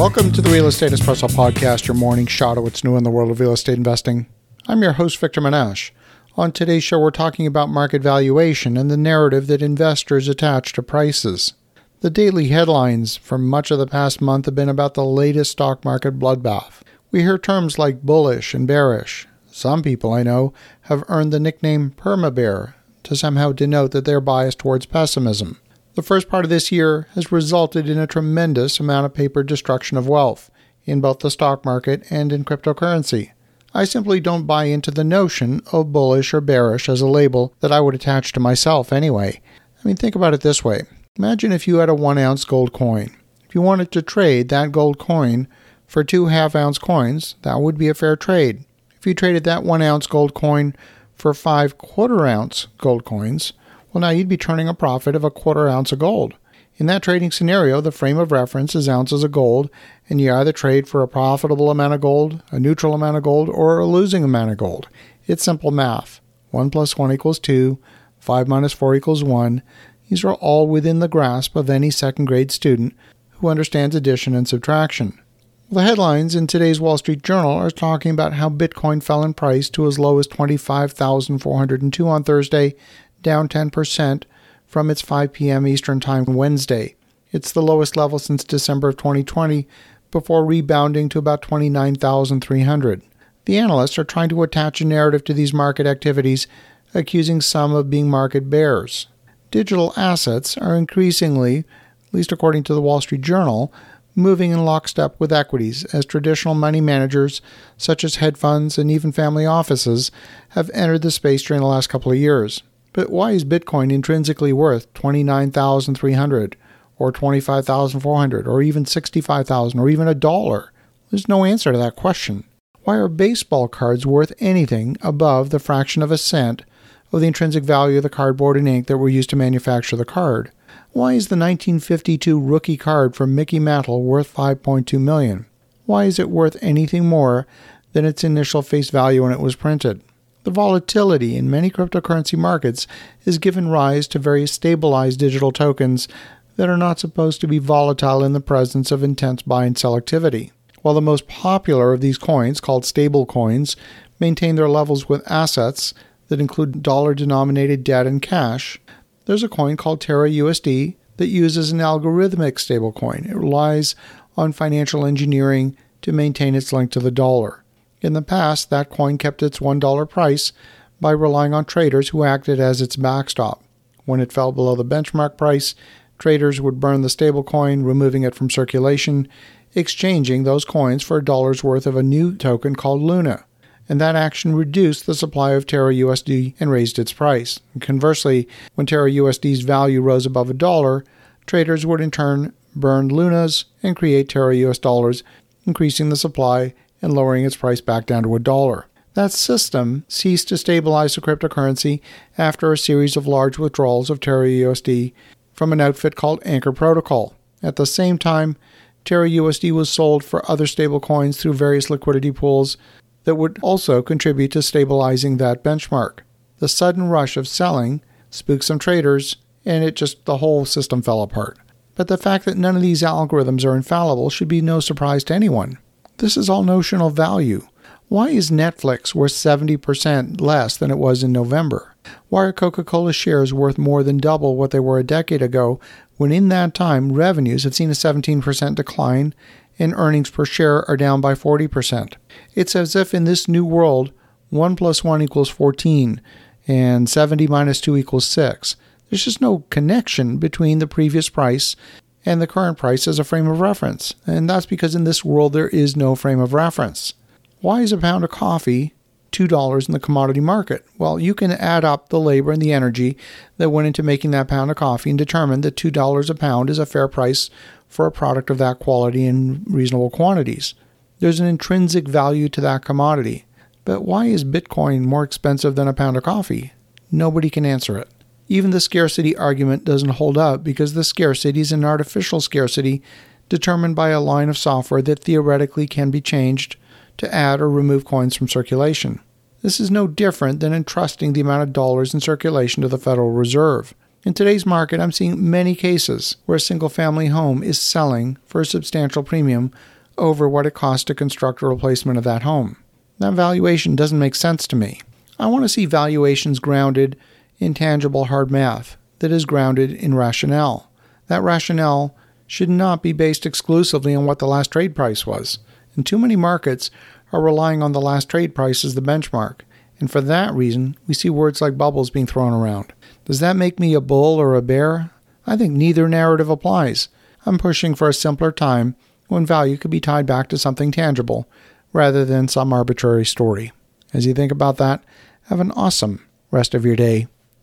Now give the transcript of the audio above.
Welcome to the Real Estate Espresso Podcast, your morning shot of what's new in the world of real estate investing. I'm your host, Victor Menasce. On today's show, we're talking about market valuation and the narrative that investors attach to prices. The daily headlines for much of the past month have been about the latest stock market bloodbath. We hear terms like bullish and bearish. Some people I know have earned the nickname perma-bear to somehow denote that they're biased towards pessimism. The first part of this year has resulted in a tremendous amount of paper destruction of wealth in both the stock market and in cryptocurrency. I simply don't buy into the notion of bullish or bearish as a label that I would attach to myself anyway. I mean, think about it this way Imagine if you had a one ounce gold coin. If you wanted to trade that gold coin for two half ounce coins, that would be a fair trade. If you traded that one ounce gold coin for five quarter ounce gold coins, well, now you'd be turning a profit of a quarter ounce of gold. In that trading scenario, the frame of reference is ounces of gold, and you either trade for a profitable amount of gold, a neutral amount of gold, or a losing amount of gold. It's simple math. 1 plus 1 equals 2, 5 minus 4 equals 1. These are all within the grasp of any second grade student who understands addition and subtraction. The headlines in today's Wall Street Journal are talking about how Bitcoin fell in price to as low as 25,402 on Thursday, down 10% from its 5 p.m. Eastern Time Wednesday. It's the lowest level since December of 2020, before rebounding to about 29,300. The analysts are trying to attach a narrative to these market activities, accusing some of being market bears. Digital assets are increasingly, at least according to the Wall Street Journal, moving in lockstep with equities as traditional money managers, such as hedge funds and even family offices, have entered the space during the last couple of years. But why is Bitcoin intrinsically worth 29,300 or 25,400 or even 65,000 or even a dollar? There's no answer to that question. Why are baseball cards worth anything above the fraction of a cent of the intrinsic value of the cardboard and ink that were used to manufacture the card? Why is the 1952 rookie card from Mickey Mantle worth 5.2 million? Why is it worth anything more than its initial face value when it was printed? The volatility in many cryptocurrency markets has given rise to various stabilized digital tokens that are not supposed to be volatile in the presence of intense buy and sell activity. While the most popular of these coins, called stable coins, maintain their levels with assets that include dollar denominated debt and cash, there's a coin called Terra USD that uses an algorithmic stablecoin. It relies on financial engineering to maintain its link to the dollar. In the past, that coin kept its $1 price by relying on traders who acted as its backstop. When it fell below the benchmark price, traders would burn the stablecoin, removing it from circulation, exchanging those coins for a dollar's worth of a new token called Luna and that action reduced the supply of Terra USD and raised its price. And conversely, when Terra USD's value rose above a dollar, traders would in turn burn Lunas and create Terra US dollars, increasing the supply and lowering its price back down to a dollar. That system ceased to stabilize the cryptocurrency after a series of large withdrawals of Terra USD from an outfit called Anchor Protocol. At the same time, Terra USD was sold for other stablecoins through various liquidity pools that would also contribute to stabilizing that benchmark. The sudden rush of selling spooked some traders, and it just the whole system fell apart. But the fact that none of these algorithms are infallible should be no surprise to anyone. This is all notional value. Why is Netflix worth 70% less than it was in November? Why are Coca Cola shares worth more than double what they were a decade ago when in that time revenues have seen a 17% decline and earnings per share are down by 40%. It's as if in this new world, 1 plus 1 equals 14 and 70 minus 2 equals 6. There's just no connection between the previous price and the current price as a frame of reference. And that's because in this world there is no frame of reference. Why is a pound of coffee $2 in the commodity market? Well, you can add up the labor and the energy that went into making that pound of coffee and determine that $2 a pound is a fair price for a product of that quality in reasonable quantities. There's an intrinsic value to that commodity. But why is Bitcoin more expensive than a pound of coffee? Nobody can answer it. Even the scarcity argument doesn't hold up because the scarcity is an artificial scarcity determined by a line of software that theoretically can be changed to add or remove coins from circulation. This is no different than entrusting the amount of dollars in circulation to the Federal Reserve. In today's market, I'm seeing many cases where a single family home is selling for a substantial premium over what it costs to construct a replacement of that home. That valuation doesn't make sense to me. I want to see valuations grounded in tangible hard math that is grounded in rationale. That rationale should not be based exclusively on what the last trade price was. And too many markets are relying on the last trade price as the benchmark. And for that reason, we see words like bubbles being thrown around. Does that make me a bull or a bear? I think neither narrative applies. I'm pushing for a simpler time when value could be tied back to something tangible rather than some arbitrary story. As you think about that, have an awesome rest of your day.